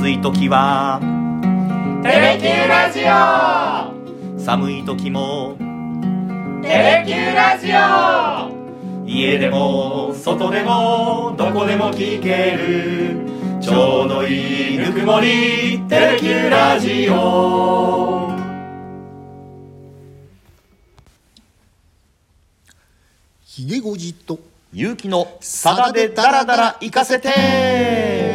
暑い時は。テレキューラジオ。寒い時も。テレキューラジオ。家でも外でもどこでも聞ける。ちょうどいいぬくもり。テレキューラジオ。ひげごじと。勇気のさだでダラダラ行かせて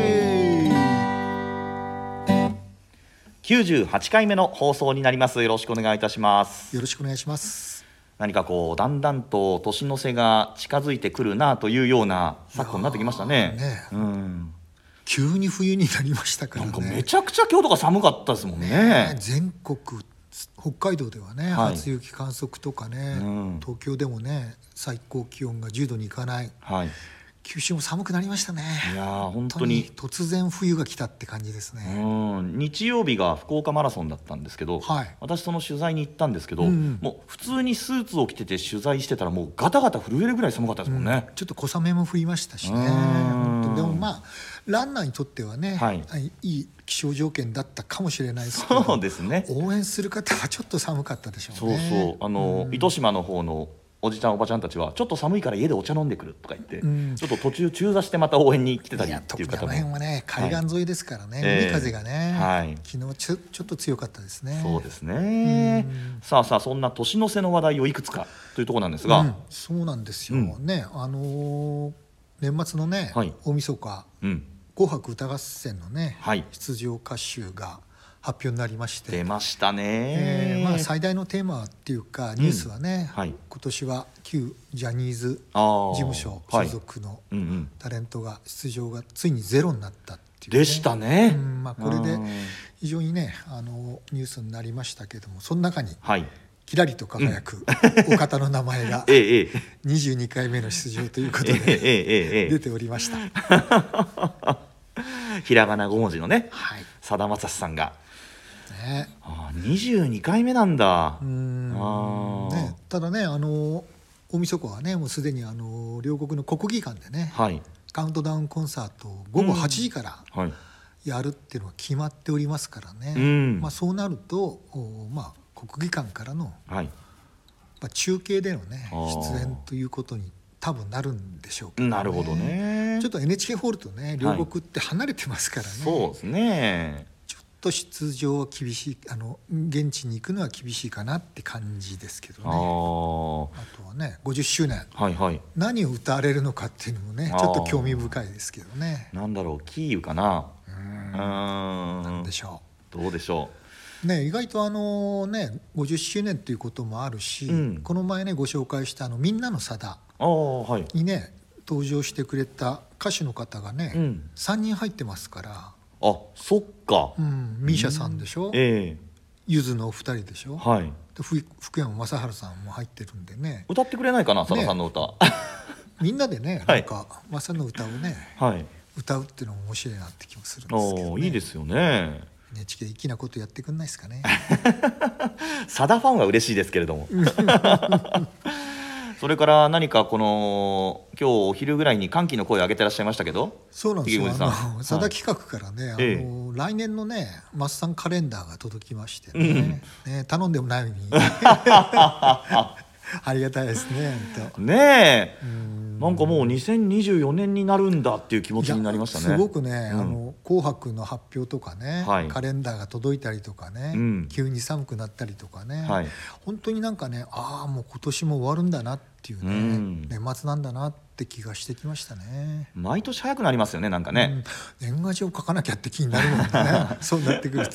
98回目の放送になります。よろしくお願いいたします。よろしくお願いします。何かこうだんだんと年の瀬が近づいてくるなというような昨今になってきましたね。ねうん。急に冬になりましたからなんかめねちゃくちゃ今日とか寒かったですもんね。全国北海道ではね、はい。初雪観測とかね、うん。東京でもね最高気温が10度にいかない。はい九州も寒くなりましたね。いやー本当に。突然冬が来たって感じですうね、ん。日曜日が福岡マラソンだったんですけど、はい。私その取材に行ったんですけど、うんうん。もう普通にスーツを着てて取材してたらもうガタガタ震えるぐらい寒かったですもんね、ちょっと小雨も降りましたしね。でもまあランナーにとってはね、はい。いい気象条件だったかもしれないですけどそうですね。応援する方はちょっと寒かったでしょうね。そうそう。あの、糸島の方のおじちゃんおばちゃんたちはちょっと寒いから家でお茶飲んでくるとか言って、うん。ちょっと途中中座してまた応援に来てたりっていう方も辺はね海岸沿いですからね、ええ。海風がね、はい。昨日ちょちょっと強かったですね。そうですね。さあさあそんな年の瀬の話題をいくつかというところなんですが、うん。そうなんですよ、うん。ねあのー年末のね、はい。大晦日うん「紅白歌合戦」のね、はい。出場歌手が発表になりまして。出ましたね、えーまあ、最大のテーマっていうかニュースはね、はい。今年は旧ジャニーズ事務所はい。所属のうんうん。タレントが出場がついにゼロになったっていう、ね、でしたね、うんまあ、これでうん非常にねあのニュースになりましたけどもその中にはい。キラリと輝くお方の名前がえ えええ。22回目の出場ということで出ておりました。ひらがな5文字のねはい。さだまさしさんがね。あー22回目なんだ。うん。あー。ね、ただねあの大晦日はねもうすでにあの両国の国技館でねはい。カウントダウンコンサートを午後8時からはい。やるっていうのが決まっておりますからね、うん。まあ、そうなるとおまあ、国技館からの、はい。まあ、中継でのね出演ということに多分なるんでしょうけど、ね、なるほどね。ちょっと NHK ホールとね両国って離れてますからね、そうですねと出場は厳しいあの現地に行くのは厳しいかなって感じですけどあね。あー。とはね50周年はいはい。何を歌われるのかっていうのもねちょっと興味深いですけどね。なんだろうキーウかな。ううん。なんんでしょどうでしょう。ね意外とあのね50周年っていうこともあるし、うん。この前ねご紹介したあの「みんなのさだうああはい」にね登場してくれた歌手の方がね、うん。3人入ってますから、あそっか。うん、ミーシャさんでしょ、えゆずのお二人でしょ、えはい。でふ福山雅治さんも入ってるんでね。歌ってくれないかなさださんの歌、みんなでね はないんか雅の歌をねはい。歌うっていうのも面白いなって気もするんですけど、おね、いいですよね。NHK 粋なことやってくんないですかね。さだファンは嬉しいですけれども それから何かこの今日お昼ぐらいに歓喜の声を上げてらっしゃいましたけど？そうなんですよ。佐田企画からね、ええあの来年のねマッサンカレンダーが届きましてね,、ね頼んでもないのに。ありがたいですねねえ。んなんかもう2024年になるんだっていう気持ちになりましたね。すごくね、うん。あの紅白の発表とかね、はい。カレンダーが届いたりとかね、うん。急に寒くなったりとかね、はい。本当になんかねああもう今年も終わるんだなっていうね、うん。年末なんだなって気がしてきましたね。毎年早くなりますよねなんかね、うん。年賀状書かなきゃって気になるもんね。そうなってくると。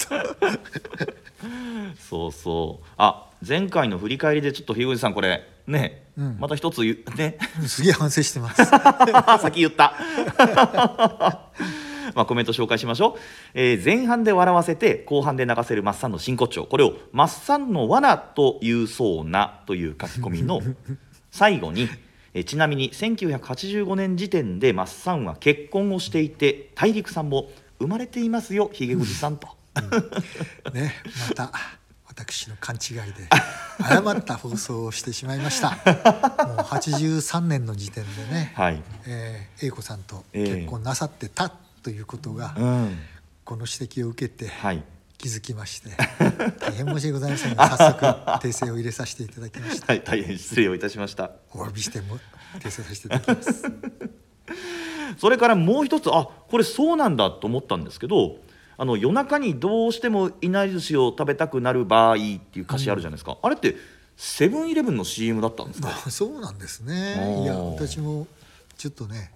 そうそう。あ前回の振り返りでちょっとひぐじさんこれね、うん。また一つね。すげえ反省してます。先言った。まあコメント紹介しましょう、えー前半で笑わせて後半で泣かせるマッサンの真骨頂。これを「マッサンの罠と言うそうな」という書き込みの 最後にえーちなみに1985年時点でマッサンは結婚をしていて大陸さんも生まれていますよひげぐじさんと。ねまた私の勘違いで誤った放送をしてしまいました。もう83年の時点でね、はい、えー、英子さんと結婚なさってたということが、うん、この指摘を受けてはい。気づきまして、大変申し訳ございません。が早速訂正を入れさせていただきました。はい大変失礼をいたしました。お詫びしても訂正させていただきます。それからもう一つあこれそうなんだと思ったんですけどあの夜中にどうしてもいなり寿司を食べたくなる場合っていう歌詞あるじゃないですか、あれってセブンイレブンの CM だったんですか？あそうなんですね。いや私もちょっとね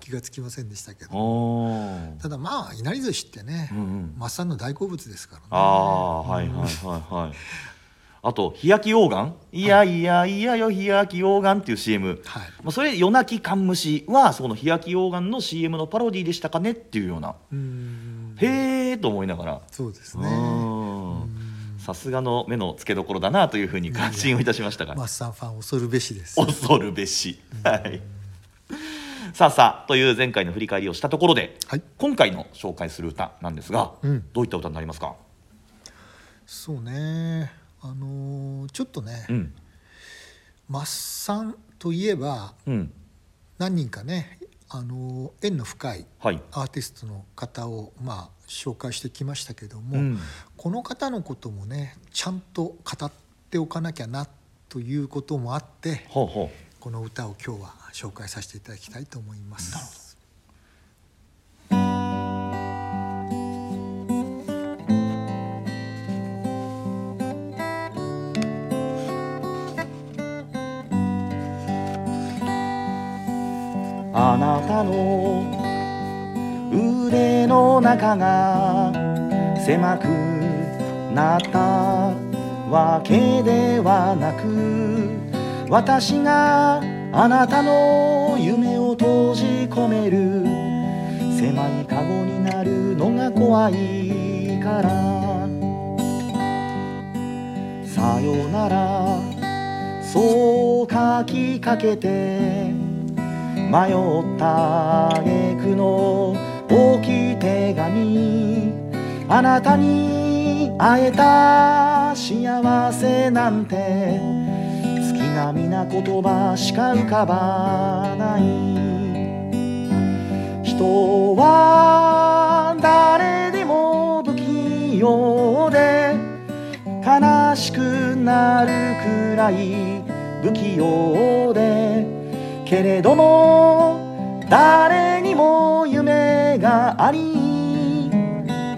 気がつきませんでしたけあどー。ただまあいなり寿司ってね、うんうん。マッサンの大好物ですからね。あーはいはいはいはい あと「日焼き溶岩」い。やいやいやよ日焼き溶岩」っていう CM、はい。まあ、それ「夜泣き缶虫」はその日焼き溶岩の CM のパロディでしたかねっていうような。うーん。へえと思いながら。そうですね。うん。さすがの目の付けどころだなというふうに感心をいたしましたが。マッサンファン恐るべしです。恐るべし、はい、さあさあという前回の振り返りをしたところで、はい。今回の紹介する歌なんですが、うん。どういった歌になりますか、そうねあのーちょっとね、うん。マッサンといえばうん。何人かねあのー縁の深いはい。アーティストの方をまあ紹介してきましたけども、うん。この方のこともねちゃんと語っておかなきゃなということもあってほうほこの歌を今日は紹介させていただきたいと思います。あの。腕の中が狭くなったわけではなく私があなたの夢を閉じ込める狭いカゴになるのが怖いからさよならそう書きかけて迷った挙句の大きい手紙。あなたに会えた幸せなんて。月並みな言葉しか浮かばない。人は誰でも不器用で。悲しくなるくらい不器用で。けれども誰にも夢があり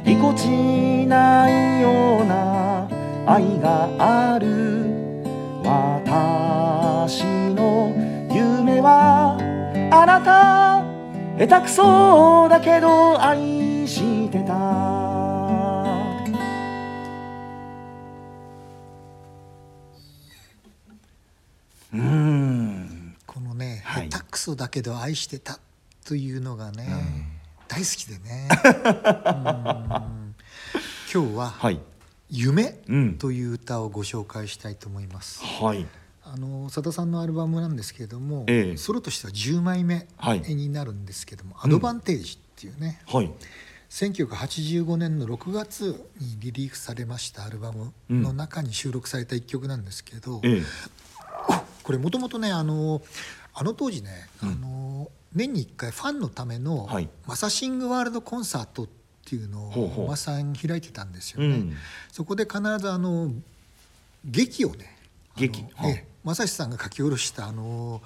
ぎこちないような愛がある。私の夢はあなた下手くそだけど愛はい下手くそだけど愛してたというのがね、大好きでね。うん。今日ははい「夢うん」という歌をご紹介したいと思います。はい。あの佐田さんのアルバムなんですけれども、ええ。ソロとしては10枚目はい。になるんですけども「アドバンテージ」っていうね、はい。1985年の6月にリリースされましたアルバムの中に収録された一曲なんですけど、ええ。これもともとねあのあの当時ね、あの年に1回ファンのためのはい。マサシングワールドコンサートっていうのをマサさん開いてたんですよね。うん。そこで必ずあの劇をね劇？はいええ正志さんが書き下ろしたあの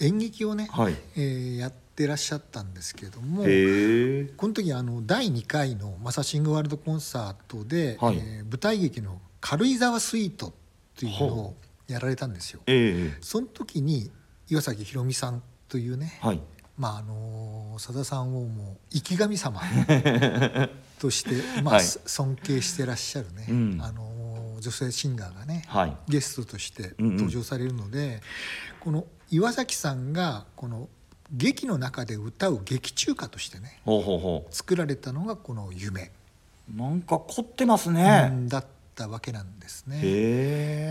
演劇をね、はい。えーやってらっしゃったんですけども。この時あの第2回のマサシングワールドコンサートで、はい。えー舞台劇の「軽井沢スイート」っていうのをやられたんですよ。ええ。その時に岩崎宏美さんというね、はい。まああのさださんをもう生き神様 として、まあはい。尊敬してらっしゃるね、うん。あの女性シンガーがね、はい。ゲストとしてうんうん。登場されるので、この岩崎さんがこの劇の中で歌う劇中歌としてね作られたのがこの「夢。うなんか凝ってます」ね、だったわけなんですね。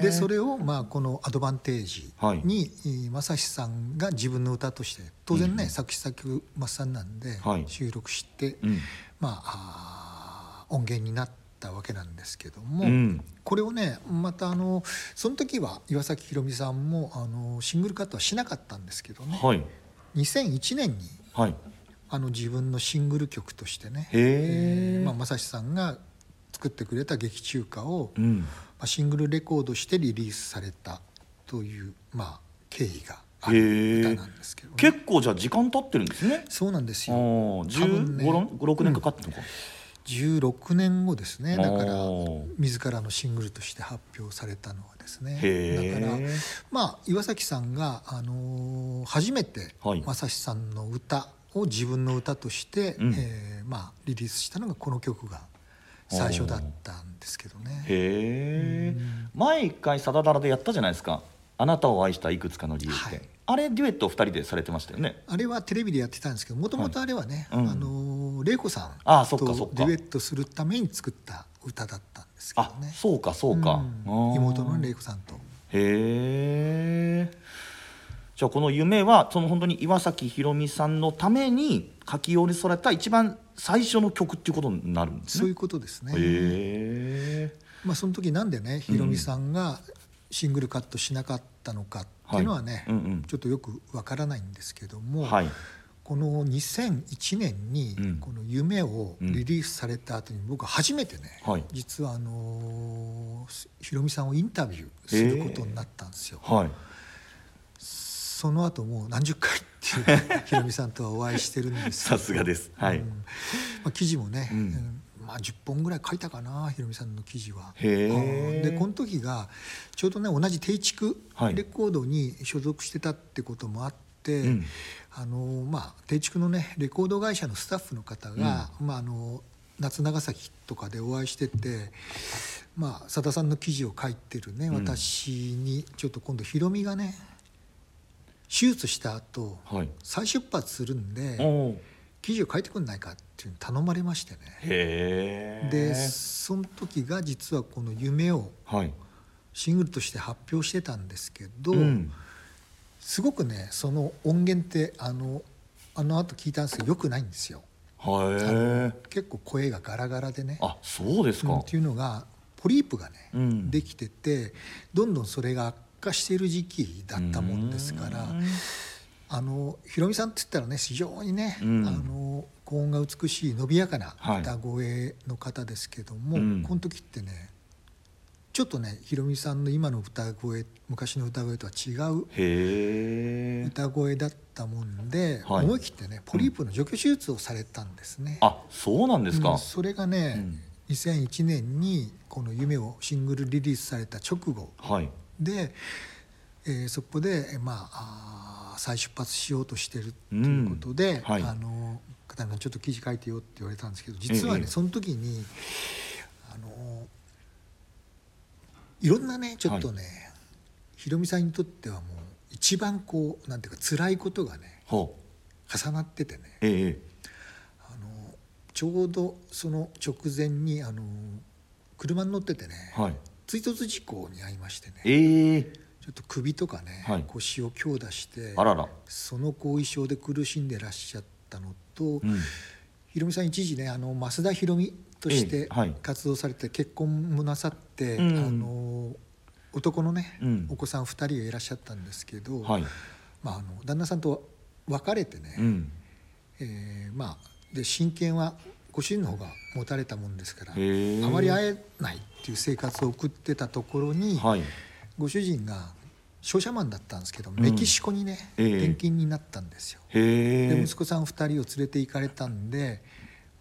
でそれをまあこの「アドバンテージはい。に」正志さんが自分の歌として当然ね、うん作詞作曲マッサンなんではい。収録して、うん。まあ音源になったわけなんですけども、うん。これをねまたあのその時は岩崎宏美さんもあのシングルカットはしなかったんですけどねはい。2001年にはい。あの自分のシングル曲としてねへえ。まあ、正志さんが作ってくれた劇中歌を、うん。まあ、シングルレコードしてリリースされたという、まあ、経緯がある歌なんですけど、ね、結構じゃあ時間経ってるんですね。そうなんですあよあ多分ね15、6年かかってるのか、16年後ですね。だから自らのシングルとして発表されたのはですね。だからまあ岩崎さんが、あのー初めてはい。正志さんの歌を自分の歌として、うん。えーまあ、リリースしたのがこの曲が最初だったんですけどね。へえ。前一回「サダダラ」でやったじゃないですか「あなたを愛したいくつかの理由」って、はい。あれデュエット2人でされてましたよね。あれはテレビでやってたんですけどもともとあれはね、はいうん。あ玲子さんとデュエットするために作った歌だったんですけどあね。そうかそうか、うん。妹の玲子さんと。へえ。じゃあこの夢はその本当に岩崎宏美さんのために書き下ろされた一番最初の曲っていうことになるんですね。そういうことですね。まあ、その時なんでねひろみさんがシングルカットしなかったのかっていうのはね、はい。うんうん。ちょっとよくわからないんですけども、はい。この2001年にうん。この「夢」をリリースされた後に僕は初めてね、はい。実はあのーひろみさんをインタビューすることになったんですよ。はいその後もう何十回っていうひろみさんとはお会いしてるんです。さすがです。はい、うん。まあ、記事もね、うん。うん。まあ、10本ぐらい書いたかなひろみさんの記事は。でこの時がちょうどね同じ定築はい。レコードに所属してたってこともあって、うん。あのまあ、定築のねレコード会社のスタッフの方が、まあ、あの夏長崎とかでお会いしてて、まあ、佐田さんの記事を書いてるね、うん。私にちょっと今度ひろみがね手術した後、はい。再出発するんで記事を書いてくんないかっていうの頼まれましてね。でその時が実はこの「夢」をはい。シングルとして発表してたんですけど、うん。すごくねその音源ってあのあの後聞いたんですけどよくないんですよ。結構声がガラガラでね。あそうですか、うんっていうのがポリープがね、うん。できててどんどんそれが悪化している時期だったもんですからうん。あのひろみさんって言ったらね非常にね、うん。あの高音が美しい伸びやかなはい。歌声の方ですけども、うん。この時ってねちょっとねひろみさんの今の歌声昔の歌声とは違う歌声だったもんで、はい。思い切ってねポリープの除去手術をされたんですね。あそうなんですか、うん。それがね、うん。2001年にこの「夢」をシングルリリースされた直後はいで、えーそこで、まあ、あー再出発しようとしてるっていうことで、うんはい。あの片山ちょっと記事書いてよって言われたんですけど実はね、ええ。その時にあのいろんなねちょっとね、ひろみさんにとってはもう一番こうなんていうか辛いことがね重なっててねええ。あのちょうどその直前にあの車に乗っててね、はい追突事故に遭いましてね。ええ。ちょっと首とかね、はい。腰を強打してあらら。その後遺症で苦しんでらっしゃったのと、うん。ひろみさん一時ねあの増田ひろみとしてええはい。活動されて結婚もなさって、うん。あの男のね、うん。お子さん2人がいらっしゃったんですけど、はい。まあ、あの旦那さんと別れてね、うん。えーまあ、で親権はご主人の方が持たれたもんですからあまり会えないっていう生活を送ってたところに、はい。ご主人が商社マンだったんですけど、ん。メキシコにね、ええ。転勤になったんですよ。で息子さん2人を連れて行かれたんで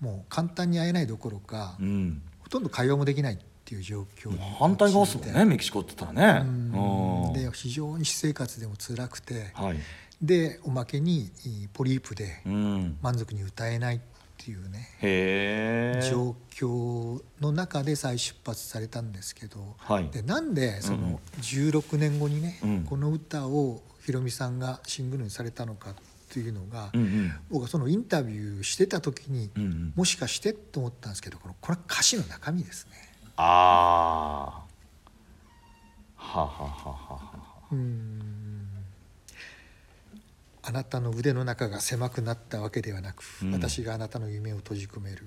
もう簡単に会えないどころか、うん。ほとんど会話もできないっていう状況に反対側ですもんねメキシコって言ったらね。で非常に私生活でも辛くてはい。でおまけにいポリープでうん。満足に歌えない。っていうね状況の中で再出発されたんですけど、はい。でなんでその16年後にね、うん。この歌をひろみさんがシングルにされたのかっていうのが、うんうん。僕はそのインタビューしてた時に、うんうん。もしかしてと思ったんですけどこのこれは歌詞の中身ですね。ああははははは。うーんあなたの腕の中が狭くなったわけではなく、うん。私があなたの夢を閉じ込める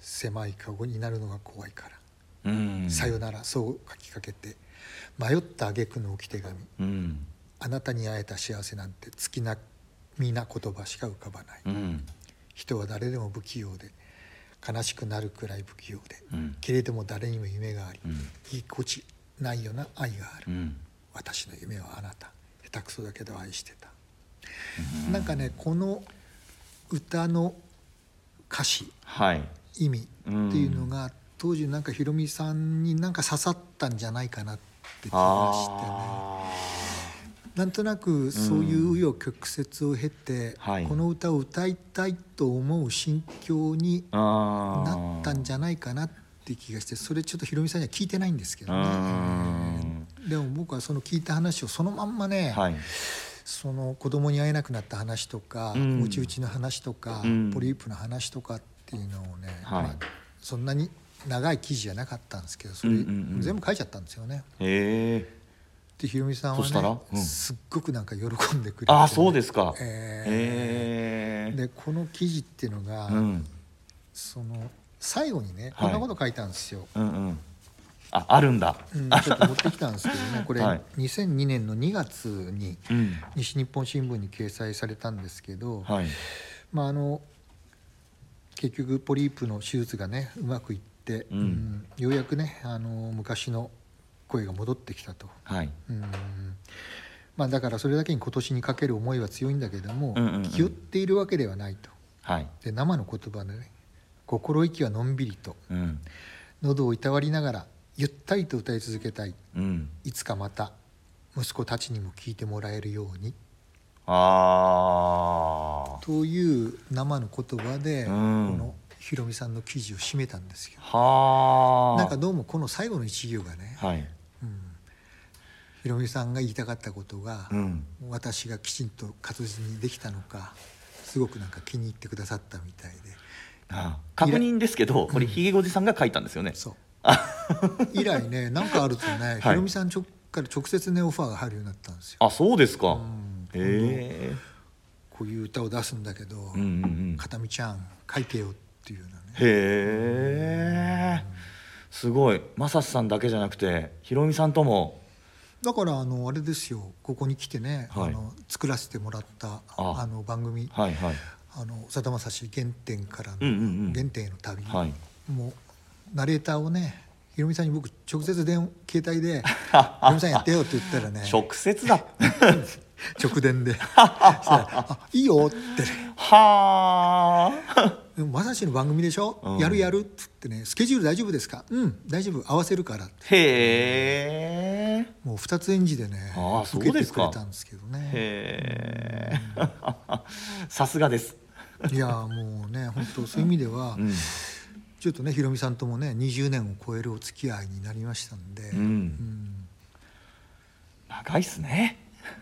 狭いカゴになるのが怖いから。うん。さよならそう書きかけて迷った挙句の置き手紙うん。あなたに会えた幸せなんて月並みな言葉しか浮かばない、うん。人は誰でも不器用で悲しくなるくらい不器用で、うん。けれども誰にも夢があり、うん。ぎこちないような愛がある、うん。私の夢はあなた。下手くそだけど愛してた、なんかねこの歌の歌詞はい。意味っていうのが、当時なんかひろみさんになんか刺さったんじゃないかなって気がしてね。あなんとなくそういう紆余曲折を経て、はい。この歌を歌いたいと思う心境になー。ったんじゃないかなって気がしてそれちょっとひろみさんには聞いてないんですけどね。うん。でも僕はその聞いた話をそのまんまね、はいその子供に会えなくなった話とかうん。ムチ打ちの話とか、うん。ポリープの話とかっていうのをね、はい。まあそんなに長い記事じゃなかったんですけどそれ、全部書いちゃったんですよね。へえ。でひろみさんはね、うん。すっごくなんか喜んでくれて、ああそうですか。えへえ。でこの記事っていうのが、うん。その最後にねはい。こんなこと書いたんですよ。うんうんああるんだ。うん、ちょっと持ってきたんですけどね。これ、はい。2002年の2月にうん。西日本新聞に掲載されたんですけど、はい。まああの結局ポリープの手術がねうまくいって、うんようやくねあの昔の声が戻ってきたと。はい。うん。まあ、だからそれだけに今年にかける思いは強いんだけども、うんうんうん。気負っているわけではないと。はい。で生の言葉でね心意気はのんびりと。うん。喉をいたわりながらゆったりと歌い続けたい。うん。いつかまた息子たちにも聞いてもらえるように。ああという生の言葉で、うん。このひろみさんの記事を締めたんですよ。はあなんかどうもこの最後の一行がね、はい。うん、ひろみさんが言いたかったことが、うん。私がきちんと活字にできたのかすごくなんか気に入ってくださったみたいで。あ確認ですけどこれひげごじさんが書いたんですよね。そう以来ね 何かあるとね、はい。ひろみさんちょから直接ねオファーが入るようになったんですよ。あそうですか。うん。へえ。こういう歌を出すんだけど、うんうんうん。片見ちゃん書いてよっていうようなね。へえ。すごい。正志さんだけじゃなくてひろみさんとも。だからあのあれですよ。ここに来てね、はい。あの作らせてもらったあ。あの番組。はいはい。あのさだまさし原点からの、うんうんうん。原点への旅、はいナレーターをねひろみさんに僕直接電話携帯で「ひろみさんやってよ」って言ったらね直接だ。直電で。いいよ」って。ねはあ「でもまさしの番組でしょ、うん。やるやる」っつってね「スケジュール大丈夫ですか?」「うん大丈夫。合わせるから」へえ。もう二つ演じでねああそう受けですかてくれたんですけどね。へえ。さすがです。いやもうね本当そういう意味では、うんちょっとねひろみさんともね20年を超えるお付き合いになりましたんで、うん。うん。長いっすね。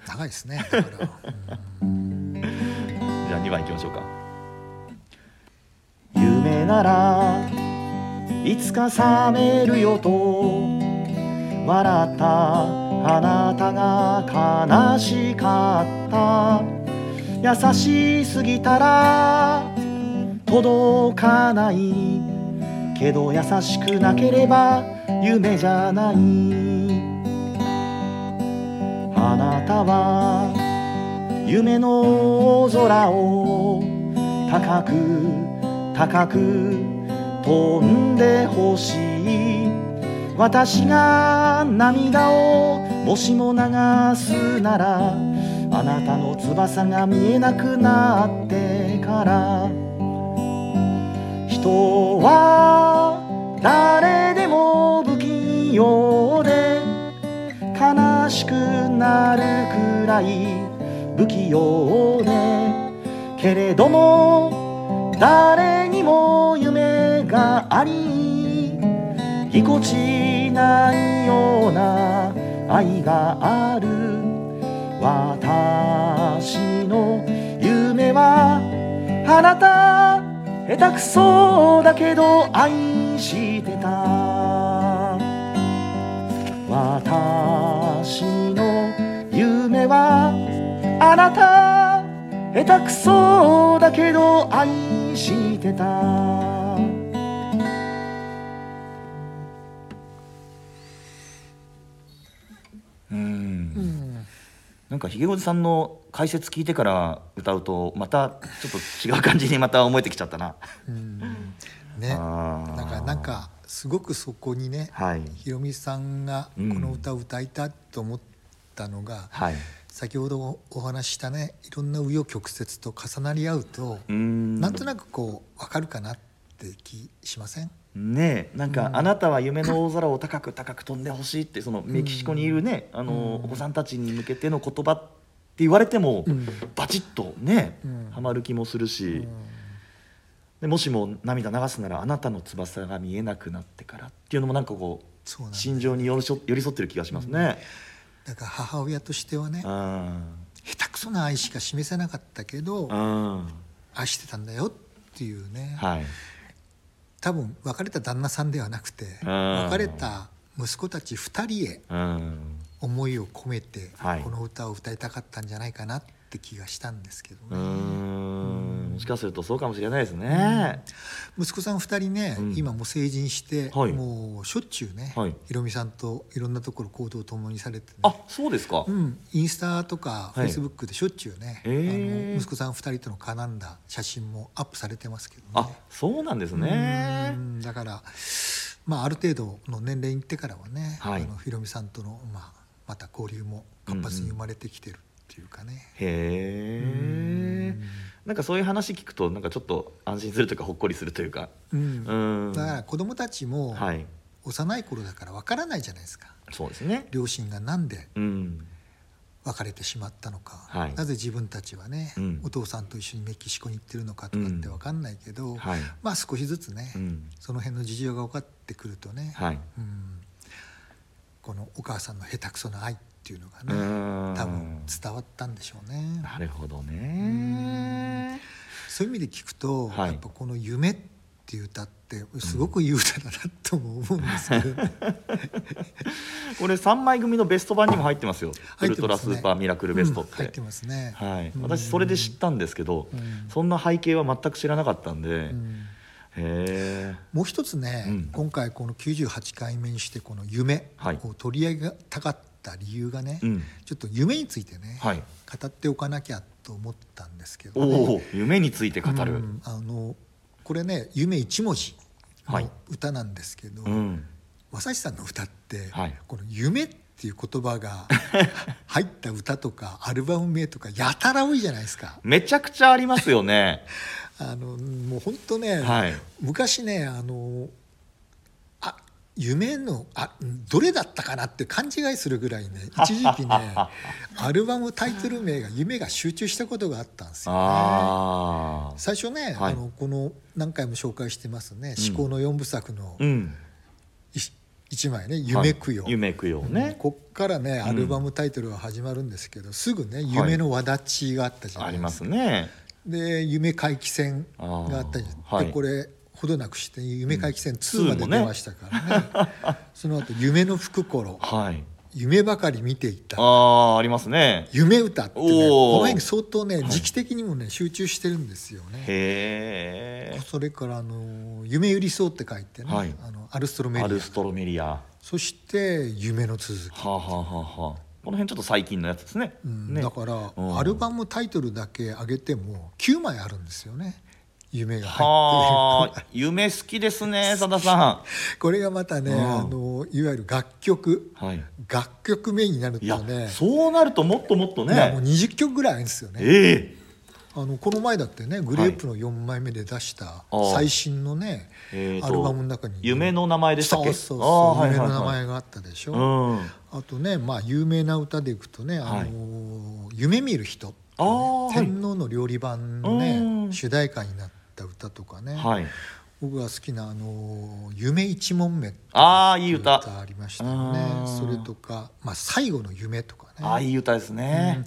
長いですねだから、うん。じゃあ2番いきましょうか夢ならいつか覚めるよと笑ったあなたが悲しかった優しすぎたら届かないけど優しくなければ夢じゃない。あなたは夢の空を高く高く飛んでほしい。私が涙をもしも流すならあなたの翼が見えなくなってから人は誰でも不器用で悲しくなるくらい不器用でけれども誰にも夢があり。ぎこちないような愛がある。私の夢はあなた。下手くそだけど愛してた。私の夢はあなた。下手くそだけど愛してた。なんかひげおじさんの解説聞いてから歌うとまたちょっと違う感じにまた思えてきちゃったな。うん。ね。だからなんかすごくそこにね、はい。ひろみさんがこの歌を歌いたいと思ったのが、はい。先ほどお話ししたねいろんな紆余曲折と重なり合うと、うなんとなくこう分かるかなって気しません？ねえなんか、あなたは夢の大空を高く高く飛んでほしいってそのメキシコにいるね、あのお子さんたちに向けての言葉って言われても、うん。バチッとね、うん。ハマる気もするし、でもしも涙流すならあなたの翼が見えなくなってからっていうのもなんかこう心情に寄り添寄り添ってる気がしますね。だから母親としてはねうん。下手くそな愛しか示せなかったけどうん。愛してたんだよっていうね。はい多分別れた旦那さんではなくてうん。別れた息子たち2人へうん。思いを込めてはい。この歌を歌いたかったんじゃないかなって気がしたんですけどね。んもしかするとそうかもしれないですね。息子さん2人ね、うん。今もう成人して、はい。もうしょっちゅうね、はい。ひろみさんといろんなところ行動を共にされて、ね、あそうですか。うん、インスタとかフはい。ェイスブックでしょっちゅうね、へー。あの息子さん2人との絡んだ写真もアップされてますけどね。あそうなんですね。う。ん。だから、まあ、ある程度の年齢に行ってからはね、はい。あのひろみさんとの、まあ、また交流も活発に生まれてきてるっていうかね。へえ。なんかそういう話聞くとなんかちょっと安心するというかほっこりするというか。うんうん。だから子供たちもはい。幼い頃だからわからないじゃないですかそうですね。両親がなんでうん。別れてしまったのか、はいなぜ自分たちはね、うんお父さんと一緒にメキシコに行ってるのかとかって分かんないけど、はい。まあ少しずつね、うん。その辺の事情が分かってくるとね、はい。うんこのお母さんの下手くそな愛っていうのがうね多分伝わったんでしょうね。なるほどね。そういう意味で聞くと、はいやっぱこの「夢」っていう歌ってすごくいい歌だなとも思うんですけど、これ三枚組のベスト版にも入ってますよ。ウルトラ入ってますねスーパーミラクルベストっ。うん入っててますね。はい。うん私それで知ったんですけどうん、そんな背景は全く知らなかったんで。もう一つね、うん今回この98回目にしてこの「夢」はいを取り上げたかった理由がね、うんちょっと夢についてね、はい。語っておかなきゃと思ったんですけどおね。お、夢について語る。うんあのこれね「夢一文字」はいの歌なんですけど、うん。正志さんの歌って、はいこの「夢」っていう言葉が 入った歌とかアルバム名とかやたら多いじゃないですか。めちゃくちゃありますよね。あのもう本当ね、はい。昔ねあのあ夢のあどれだったかなって勘違いするぐらいね一時期ね アルバムタイトル名が「夢」が集中したことがあったんですよね。最初ね、はい。あのこの何回も紹介してますね「うん。思考の四部作」のうん。い一枚ね「夢供養」はい夢供養ね。こっからねん。アルバムタイトルが始まるんですけど、すぐね「夢の輪立ち」があったじゃないでありますすか。ね。で「夢回帰戦」があったじゃん、あー。はい。でこれほどなくして「夢回帰戦うん2」まで2もね出ましたからねその後夢の福頃」はい。「夢ばかり見ていた」ああ、ありますね。夢歌ってねこの辺相当ね時期的にもね集中してるんですよね。へそれからあの「夢寄りそう」って書いてね、はいあのアルストロメえ。リアアルストロメリア。はそして「夢の続き」あ、はあはあはあ。この辺ちょっと最近のやつですね。うんねだから、うんアルバムタイトルだけ上げても9枚あるんですよね夢が入はってあ、夢好きですね、さださるこれがまたね、うん。あのいわゆる楽曲。ん。はい。楽曲名になるとね、そうなるともっともっといやもうね。20曲ぐらいあるんですよね。ええ。あのこの前だってねグレープの4枚目で出した最新のね、えーとアルバムの中に夢の名前でしたっけ？そうそうあそう、夢の名前があったでしょ、うん。あとねまあ有名な歌でいくとね「あのはい。夢見る人」ね天皇の料理版のうん。ね主題歌になった歌とかね、はい。僕が好きなあの「夢一問目」ああ、いい歌。歌ありましたよね。うんそれとか「まあ、最後の夢」とかね。ああ、いい歌ですね。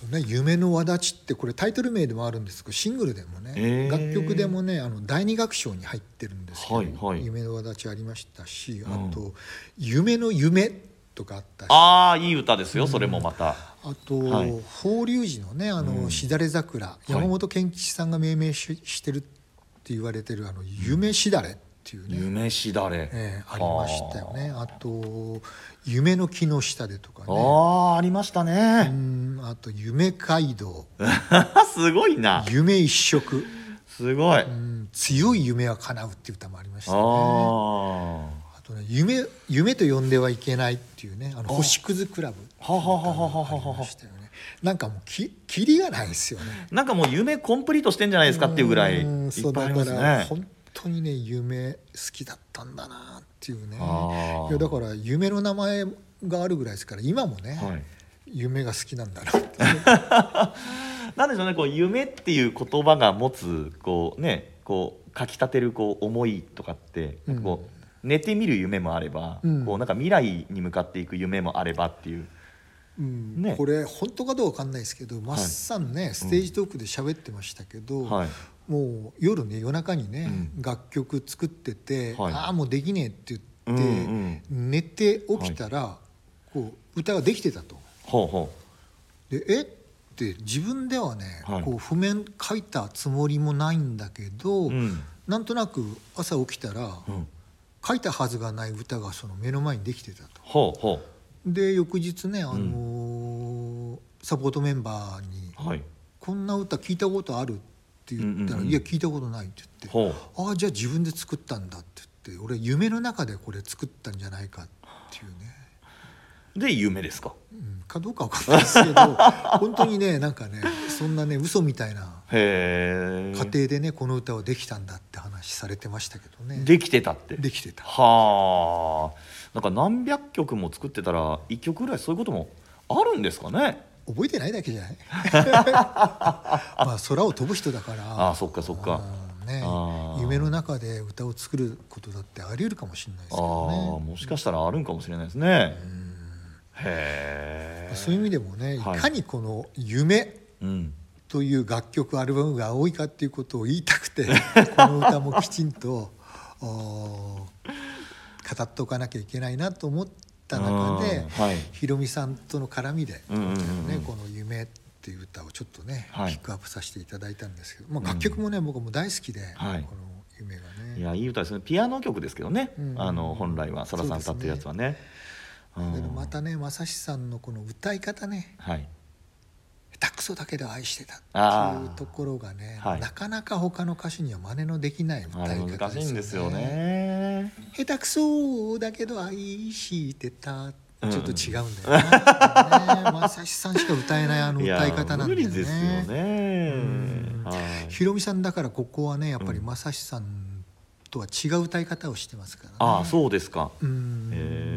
とね「夢の輪立ち」ってこれタイトル名でもあるんですけどシングルでもね、へー。楽曲でもねあの第二楽章に入ってるんですけど「はいはい。夢の輪立ち」ありましたしうん。あと「夢の夢」とかあったし。ああ、いい歌ですよ、それもまた。あと、はい。法隆寺のねあの、うん。しだれ桜。山本健吉さんが命名ししてるって言われてる「あの夢しだれ」っていうね、夢しだれ、えーあ。りましたよね。あと「夢の木の下で」とかあね。あありましたうね、ん。あと「夢街道」すごいな「夢一色」すごい、うん「強い夢は叶う」っていう歌もありましたね。ああとね夢「夢と呼んではいけない」っていうねあの星屑クラブ。はははははははあ。りましたよね。なんかもうきキリがないですよね。あなんかもう夢コンプリートしてんじゃないですかっていうぐらいいうんっぱいありますそうだからね本当にね夢好きだったんだなっていうね。いやだから夢の名前があるぐらいですから今もね、はい。夢が好きなんだなって なんでしょうねこう夢っていう言葉が持つこうねこうかきたてるこう思いとかってこう、寝てみる夢もあれば、うん。こうなんか未来に向かっていく夢もあればっていう。うん。ね。これ本当かどうかわかんないですけど、マッサンねステージトークで喋ってましたけど、はい。もう夜ね夜中にね、うん。楽曲作ってて「はい。ああもうできねえ」って言って、うん寝て起きたら、こう歌ができてたと。ほうほでえ？って自分ではね、はい。こう譜面書いたつもりもないんだけど、ううん。なんとなく朝起きたら、うん書いたはずがない歌がその目の前にできてたと。で翌日ね、あのーサポートメンバーにうはい「こんな歌聞いたことある?」って言ったら「うんうんうんいや聞いたことない」って言って「ああじゃあ自分で作ったんだ」って言って俺夢の中でこれ作ったんじゃないかっていうね。で夢ですか？うんかどうかわかんないですけど 本当にねなんかねそんなね嘘みたいな家庭でねこの歌はできたんだって話されてましたけどね。できてたって？できてた。はあ。なんか何百曲も作ってたら一曲ぐらいそういうこともあるんですかね？覚えてないだけじゃない？まあ空を飛ぶ人だから。ああそっかそっか。うんね。夢の中で歌を作ることだってあり得るかもしれないですけああどねもしかしたらあるんかもしれないですねへえそういう意味でもねいはい。かにこの夢うん。という楽曲アルバムが多いかっていうことを言いたくて この歌もきちんとお語っておかなきゃいけないなと思った中でうんはい。ひろみさんとの絡みでうんうんうんねこの「夢」っていう歌をちょっとねはい。ピックアップさせていただいたんですけどまあ楽曲もね僕も大好きでこはい。の「夢」がね。いやいい歌ですね。ピアノ曲ですけどね、うん。あの本来はさださん歌ってるやつはね。うんだけどまたね正志さんのこの歌い方ねはい。下手くそだけど愛してたっていうところがねはい。なかなか他の歌手には真似のできない歌い方難しいんですよね。下手くそだけど愛してた。うん。ちょっと違うんだよねね 正志さんしか歌えないあの歌い方なんだよね。無理ですよね。ひろみさんだからここはねやっぱり正志さんとは違う歌い方をしてますからね。ああそうですか。うん。へえ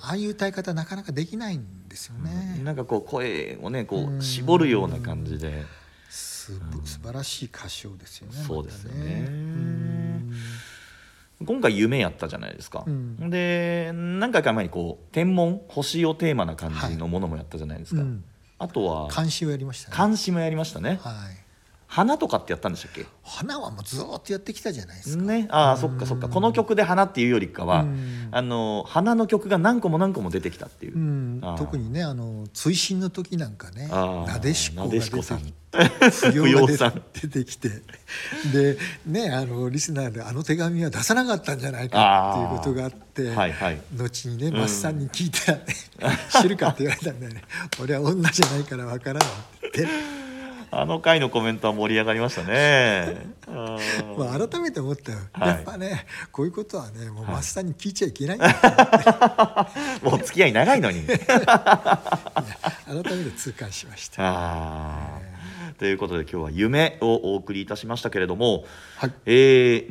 ああいう歌い方なかなかできないんですよね、なんかこう声をねこうん。う絞るような感じで。す素晴らしい歌唱ですよねそうですよね。今回夢やったじゃないですか、うん。で何回か前にこう天文星をテーマな感じのものもやったじゃないですか、うん。あとは監視をやりましたね。監視もやりましたね。はい花とかってやったんでしたっけ？花はもうずーっとやってきたじゃないですか、ね。ああそっかそっか。この曲で花っていうよりかはうん。あの花の曲が何個も何個も出てきたっていう、特にねあの追伸の時なんかねなでしこがな出てでしこさん。不要さん。て出てきて。でねあのリスナーであの手紙は出さなかったんじゃないかっていうことがあってはいはい。後にねん。マスさんに聞いたらね「知るか?」って言われたんだよね「俺は女じゃないからわからない」って。あの回のコメントは盛り上がりましたね。まあ、改めて思ったよ、はい。やっぱねこういうことはねもうはい。マスさんに聞いちゃいけないんだと思って、もう付き合い長いのに。改めて痛感しました。ということで今日は「夢」をお送りいたしましたけれども、はい。え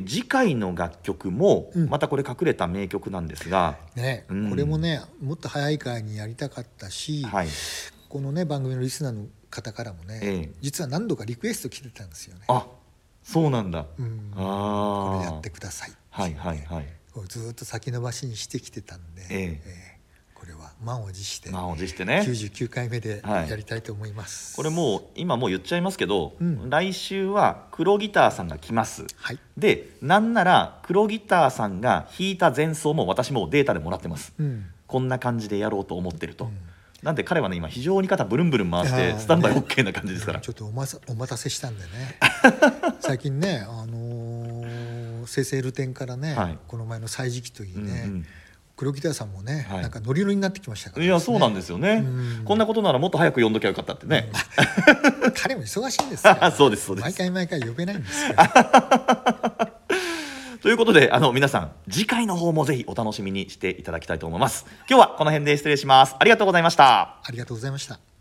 ー次回の楽曲もうん。またこれ隠れた名曲なんですが、ね、うん。これもねもっと早い回にやりたかったし、はい、このね番組のリスナーの方からもね、ええ。実は何度かリクエスト来てたんですよね。あそうなんだ、うん、ああこれやってくださいはいはいはい。ずーっと先延ばしにしてきてたんで、ええ。これは満を持して満を持してね。99回目ではい。やりたいと思います。これもう今もう言っちゃいますけど、うん。来週は黒ギターさんが来ます。はい、でなんなら黒ギターさんが弾いた前奏も私もうデータでもらってます。うん。こんな感じでやろうと思ってると、うんなんで彼はね今非常に肩ブルンブルン回してスタンバイね OK な感じですから、ちょっとおまさお待たせしたんでね。最近ね、あのーの生成ルテンからね、はい。この前の歳時期といいね、うんうん。黒木田さんもね、はい。なんかノリノリになってきましたから、いやそうなんですよね。うん。こんなことならもっと早く呼んどきゃよかったってね、彼も忙しいんですよ。そうですそうです。毎回毎回呼べないんですよ ということであの皆さん次回の方もぜひお楽しみにしていただきたいと思います。今日はこの辺で失礼します。ありがとうございました。ありがとうございました。